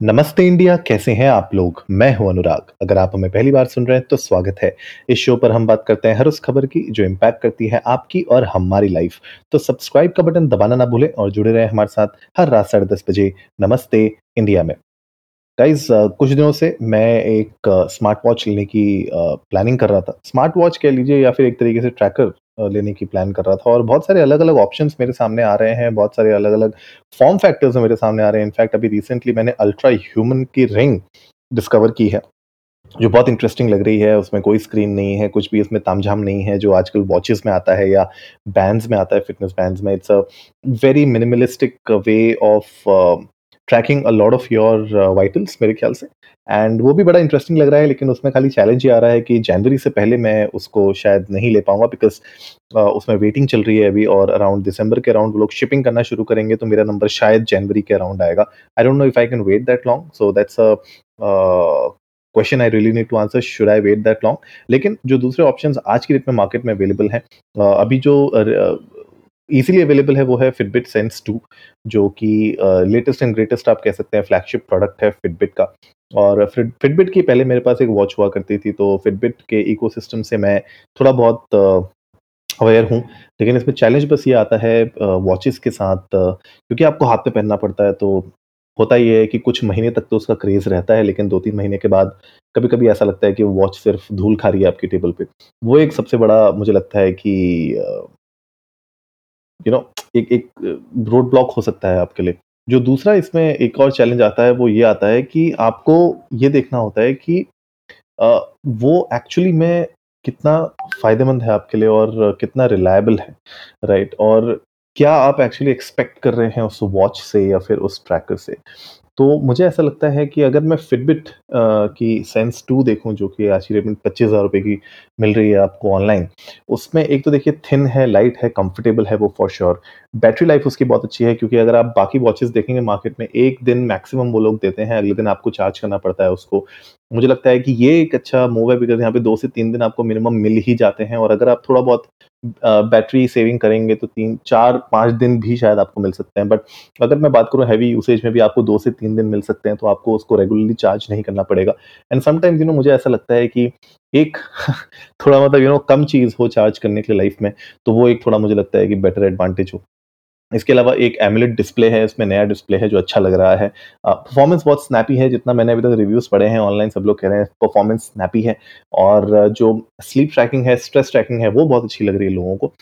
नमस्ते इंडिया, कैसे हैं आप लोग? मैं हूँ अनुराग। अगर आप हमें पहली बार सुन रहे हैं तो स्वागत है। इस शो पर हम बात करते हैं हर उस खबर की जो इम्पैक्ट करती है आपकी और हमारी लाइफ तो सब्सक्राइब का बटन दबाना ना भूलें और जुड़े रहे हमारे साथ हर रात साढ़े दस बजे। नमस्ते इंडिया में। गाइज़ कुछ दिनों से मैं एक स्मार्ट वॉच लेने की प्लानिंग कर रहा था। स्मार्ट वॉच कह लीजिए या फिर एक तरीके से ट्रैकर लेने की प्लान कर रहा था और बहुत सारे अलग-अलग ऑप्शंस मेरे सामने आ रहे हैं, बहुत सारे अलग-अलग फॉर्म फैक्टर्स मेरे सामने आ रहे हैं। इनफैक्ट अभी रिसेंटली मैंने अल्ट्रा ह्यूमन की रिंग डिस्कवर की है, जो बहुत इंटरेस्टिंग लग रही है। उसमें कोई स्क्रीन नहीं है, कुछ भी इसमें तामझाम नहीं है, जो आजकल वॉचेस में आता है या बैंड्स में आता है, फिटनेस बैंड्स में। It's a very minimalistic way of tracking a lot of your vitals मेरे ख्याल से। एंड वो भी बड़ा इंटरेस्टिंग लग रहा है लेकिन उसमें खाली चैलेंज ये आ रहा है कि जनवरी से पहले मैं उसको शायद नहीं ले पाऊँगा बिकॉज़ uh, उसमें वेटिंग चल रही है अभी और अराउंड दिसंबर के अराउंड वो लोग शिपिंग करना शुरू करेंगे तो मेरा नंबर शायद जनवरी के अराउंड आएगा। I don't know if I can wait that long so that's a question I really need to answer should I wait that long लेकिन जो दूसरे ऑप्शन आज की डेट में मार्केट में अवेलेबल हैं uh, अभी जो uh, इजीली अवेलेबल है, वो है फिटबिट सेंस टू जो कि लेटेस्ट एंड ग्रेटेस्ट आप कह सकते हैं फ्लैगशिप प्रोडक्ट है फिटबिट का। और फिटबिट की पहले मेरे पास एक वॉच हुआ करती थी तो फिटबिट के इकोसिस्टम से मैं थोड़ा बहुत अवेयर हूँ। लेकिन इसमें चैलेंज बस ये आता है वॉचेस के साथ क्योंकि आपको हाथ में पहनना पड़ता है तो होता ये है कि कुछ महीने तक तो उसका क्रेज़ रहता है, लेकिन दो तीन महीने के बाद कभी कभी ऐसा लगता है कि वॉच सिर्फ़ धूल खा रही है आपकी टेबल पे। वो एक सबसे बड़ा मुझे लगता है कि यू नो एक एक रोड ब्लॉक हो सकता है आपके लिए। जो दूसरा इसमें एक और चैलेंज आता है वो ये आता है कि आपको ये देखना होता है कि आ, वो एक्चुअली में कितना फ़ायदेमंद है आपके लिए और कितना रिलायबल है राइट और क्या आप एक्चुअली एक्सपेक्ट कर रहे हैं उस वॉच से या फिर उस ट्रैकर से? तो मुझे ऐसा लगता है कि अगर मैं फिटबिट की सेंस टू देखूँ, जो कि आज की रेट में पच्चीस हज़ार रुपये की मिल रही है आपको ऑनलाइन उसमें एक तो देखिए थिन है लाइट है कंफर्टेबल है वो फॉर श्योर बैटरी लाइफ उसकी बहुत अच्छी है, क्योंकि अगर आप बाकी वॉचेस देखेंगे मार्केट में, एक दिन मैक्सिमम वो लोग देते हैं, अगले दिन आपको चार्ज करना पड़ता है उसको. मुझे लगता है कि ये एक अच्छा मूव है बिकॉज़ यहाँ पे दो से तीन दिन आपको मिनिमम मिल ही जाते हैं और अगर आप थोड़ा बहुत बैटरी सेविंग करेंगे तो तीन, चार, पाँच दिन भी शायद आपको मिल सकते हैं। बट अगर मैं बात करूँ हैवी यूसेज में भी आपको दो से तीन दिन मिल सकते हैं तो आपको उसको रेगुलरली चार्ज नहीं करना पड़ेगा। एंड समटाइम्स यू नो मुझे ऐसा लगता है कि एक थोड़ा मतलब यू नो कम चीज़ हो चार्ज करने के लिए लाइफ में तो वो एक थोड़ा मुझे लगता है कि बेटर एडवांटेज हो। इसके अलावा एक एमुलेट डिस्प्ले है, इसमें नया डिस्प्ले है जो अच्छा लग रहा है। परफॉर्मेंस बहुत स्नैपी है, जितना मैंने अभी तक रिव्यूज़ पढ़े हैं ऑनलाइन सब लोग कह रहे हैं परफॉर्मेंस स्नैपी है। और जो स्लीप ट्रैकिंग है स्ट्रेस ट्रैकिंग है, वो बहुत अच्छी लग रही है लोगों को।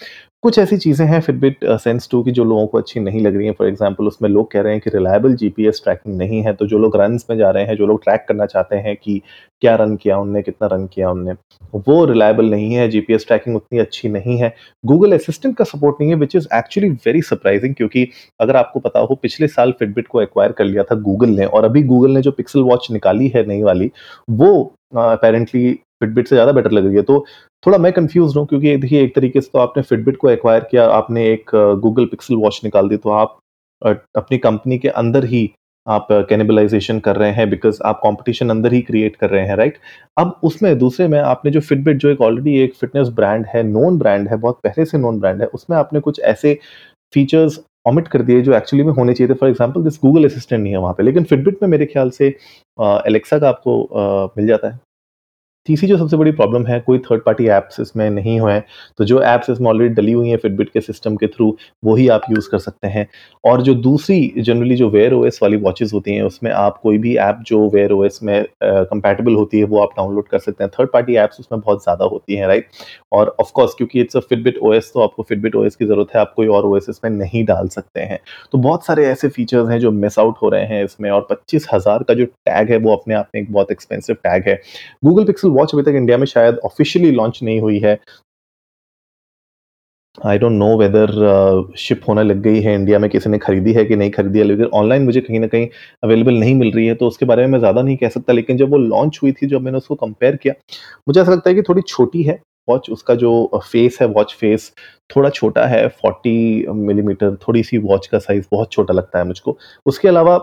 कुछ ऐसी चीज़ें हैं फिटबिट सेंस टू की जो लोगों को अच्छी नहीं लग रही हैं। फॉर एग्जांपल उसमें लोग कह रहे हैं कि रिलायबल जीपीएस ट्रैकिंग नहीं है तो जो लोग रन्स में जा रहे हैं, जो लोग ट्रैक करना चाहते हैं कि क्या रन किया उनने, कितना रन किया उनने, वो रिलायबल नहीं है जीपीएस ट्रैकिंग उतनी अच्छी नहीं है। गूगल असिस्टेंट का सपोर्ट नहीं है which is actually very surprising क्योंकि अगर आपको पता हो, पिछले साल फिटबिट को एक्वायर कर लिया था गूगल ने, और अभी गूगल ने जो पिक्सल वॉच निकाली है नई वाली, वो अपेरेंटली फिटबिट से ज़्यादा बेटर लग रही है। तो थोड़ा मैं कंफ्यूज हूँ क्योंकि देखिए, एक तरीके से तो आपने फिटबिट को एक्वायर किया, आपने एक गूगल पिक्सल वॉच निकाल दी तो आप अपनी कंपनी के अंदर ही आप कैनिबलाइजेशन कर रहे हैं बिकॉज़ आप कंपटीशन अंदर ही क्रिएट कर रहे हैं राइट अब उसमें दूसरे में आपने जो फिटबिट जो एक ऑलरेडी एक फिटनेस ब्रांड है नोन ब्रांड है, बहुत पहले से नोन ब्रांड है, उसमें आपने कुछ ऐसे फीचर्स ऑमिट कर दिए जो एक्चुअली में होने चाहिए थे। For example this Google assistant नहीं है वहाँ पे, लेकिन फिटबिट में मेरे ख्याल से एलेक्सा का आपको मिल जाता है। तीसरी जो सबसे बड़ी प्रॉब्लम है, कोई थर्ड पार्टी ऐप्स इसमें नहीं हुए हैं। तो जो ऐप्स इसमें ऑलरेडी डली हुई हैं फिटबिट के सिस्टम के थ्रू वही आप यूज़ कर सकते हैं। और जो दूसरी जनरली जो वेयर ओएस वाली वॉचेस होती हैं, उसमें आप कोई भी ऐप जो वेयर ओएस में कंपैटिबल होती है, वो आप डाउनलोड कर सकते हैं। थर्ड पार्टी ऐप्स उसमें बहुत ज़्यादा होती हैं राइट और ऑफकोर्स क्योंकि इट्स अ फिटबिट ओएस तो आपको फिटबिट ओएस की ज़रूरत है, आप कोई और ओएस इसमें नहीं डाल सकते हैं। तो बहुत सारे ऐसे फीचर्स हैं जो मिस आउट हो रहे हैं इसमें, और पच्चीस हज़ार का जो टैग है, वो अपने आप में एक बहुत एक्सपेंसिव टैग है। गूगल पिक्सल वॉच अभी तक इंडिया में शायद ऑफिशियली लॉन्च नहीं हुई है। I don't know whether ship होने लग गई है इंडिया में किसी ने खरीदी है कि नहीं खरीदी है लेकिन ऑनलाइन मुझे कहीं ना कहीं अवेलेबल नहीं मिल रही है तो उसके बारे में मैं ज़्यादा नहीं कह सकता। लेकिन जब वो लॉन्च हुई थी जब मैंने उसको कंपेयर किया मुझे ऐसा लगता है कि थोड़ी छोटी है वॉच उसका जो फेस है वॉच फेस थोड़ा छोटा है 40 मिलीमीटर mm, थोड़ी सी वॉच का साइज़ बहुत छोटा लगता है मुझको। उसके अलावा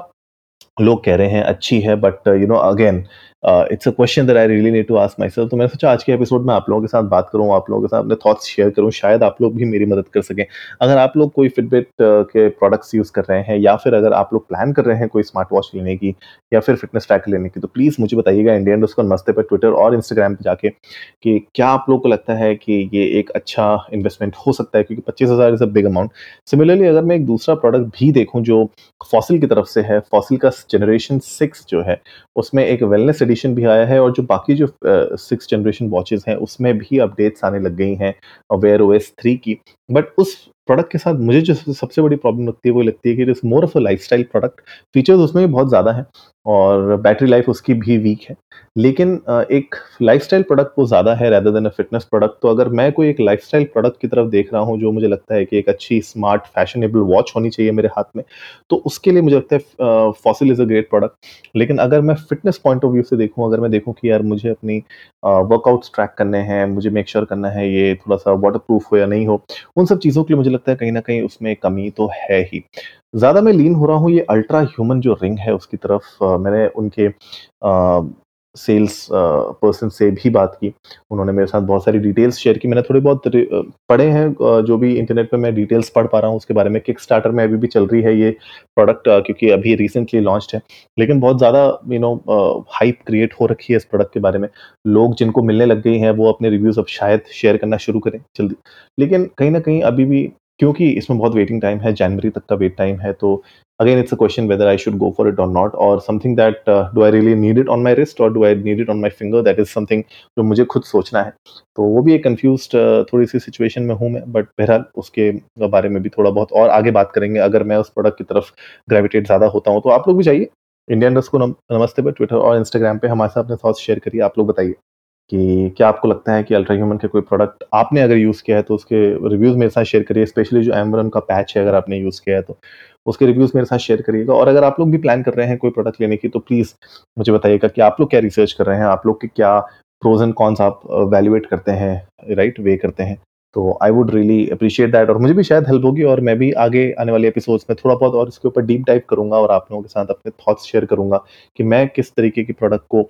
लोग कह रहे हैं अच्छी है but you know again it's a question that I really need to ask myself तो मैंने सोचा, आज के एपिसोड में आप लोगों के साथ बात करूँ, आप लोगों के साथ अपने थॉट्स शेयर करूँ, शायद आप लोग भी मेरी मदद कर सकें। अगर आप लोग कोई फिटबिट के प्रोडक्ट्स यूज़ कर रहे हैं, या फिर अगर आप लोग प्लान कर रहे हैं कोई स्मार्ट वॉच लेने की, या फिर फिटनेस ट्रैक लेने की तो प्लीज़ मुझे बताइएगा इंडियन डॉट मस्ते पर ट्विटर और इंस्टाग्राम पर जाके कि क्या आप लोग को लगता है कि ये एक अच्छा इन्वेस्टमेंट हो सकता है? क्योंकि पच्चीस हज़ार is a big amount similarly अगर मैं एक दूसरा प्रोडक्ट भी देखूँ जो फॉसिल की तरफ़ से है फॉसिल का जनरेशन सिक्स जो है, उसमें एक वेलनेस एडिशन भी आया है और जो बाकी जो सिक्स जनरेशन वॉचेज़ हैं, उसमें भी अपडेट्स आने लग गई हैं वेयर ओ एस थ्री की। बट उस प्रोडक्ट के साथ मुझे जो सबसे बड़ी प्रॉब्लम लगती है, वो लगती है कि it is more of a lifestyle product features उसमें भी बहुत ज़्यादा हैं और बैटरी लाइफ उसकी भी वीक है। लेकिन एक लाइफस्टाइल प्रोडक्ट वो ज़्यादा है rather than a fitness product तो अगर मैं कोई एक लाइफस्टाइल प्रोडक्ट की तरफ़ देख रहा हूँ, जो मुझे लगता है कि एक अच्छी स्मार्ट फैशनेबल वॉच होनी चाहिए मेरे हाथ में तो उसके लिए मुझे लगता है Fossil is a great product लेकिन अगर मैं फिटनेस पॉइंट ऑफ़ व्यू से देखूँ, अगर मैं देखूँ कि यार मुझे अपनी वर्कआउट्स ट्रैक करने हैं, मुझे मेक श्योर करना है, ये थोड़ा सा वाटर प्रूफ हो या नहीं हो, उन सब चीज़ों के लिए मुझे लगता है कहीं ना कहीं उसमें कमी तो है ही। ज़्यादा मैं लीन हो रहा हूँ, ये अल्ट्रा ह्यूमन जो रिंग है उसकी तरफ़ मैंने उनके सेल्स पर्सन से भी बात की। उन्होंने मेरे साथ बहुत सारी डिटेल्स शेयर की। मैंने थोड़े बहुत पढ़े हैं जो भी इंटरनेट पे मैं डिटेल्स पढ़ पा रहा हूँ, उसके बारे में। किक स्टार्टर में अभी भी चल रही है ये प्रोडक्ट क्योंकि अभी रिसेंटली लॉन्च है। लेकिन बहुत ज़्यादा यू नो हाइप क्रिएट हो रखी है इस प्रोडक्ट के बारे में। लोग जिनको मिलने लग गई हैं, वो अपने रिव्यूज़ अब शायद शेयर करना शुरू करें जल्दी। लेकिन कहीं ना कहीं अभी भी क्योंकि इसमें बहुत वेटिंग टाइम है जनवरी तक का वेट टाइम है तो again it's a question whether I should go for it or not और something that uh, I really need it on on wrist और or I need it on on finger finger? Is something जो मुझे खुद सोचना है। तो वो भी एक कन्फ्यूज़ uh, थोड़ी सी सिचुएशन में हूँ मैं बट बहरहाल उसके बारे में भी थोड़ा बहुत और आगे बात करेंगे। अगर मैं उस प्रोडक्ट की तरफ़ ग्रेविटेट ज़्यादा होता हूँ तो आप लोग भी चाहिए इंडियन डस्ट को नमस्ते पर ट्विटर और इंस्टाग्राम पे हमारे साथ अपने थॉट्स शेयर करिए। आप लोग बताइए। कि क्या आपको लगता है कि अल्ट्रा ह्यूमन के कोई प्रोडक्ट आपने अगर यूज़ किया है तो उसके रिव्यूज़ मेरे साथ शेयर करिए स्पेशली जो एमरन का पैच है अगर आपने यूज़ किया है तो। उसके रिव्यूज़ मेरे साथ शेयर करिएगा और अगर आप लोग भी प्लान कर रहे हैं कोई प्रोडक्ट लेने की तो प्लीज़ मुझे बताइएगा कि आप लोग क्या रिसर्च कर रहे हैं, आप लोग के क्या प्रोज एंड कॉन्स आप वैल्यूएट करते हैं राइट वे करते हैं। तो I would really appreciate that और मुझे भी शायद हेल्प होगी और मैं भी आगे आने वाले एपिसोड्स में थोड़ा बहुत और इसके ऊपर डीप डाइव करूँगा और आप लोगों के साथ अपने थॉट्स शेयर करूँगा कि मैं किस तरीके की प्रोडक्ट को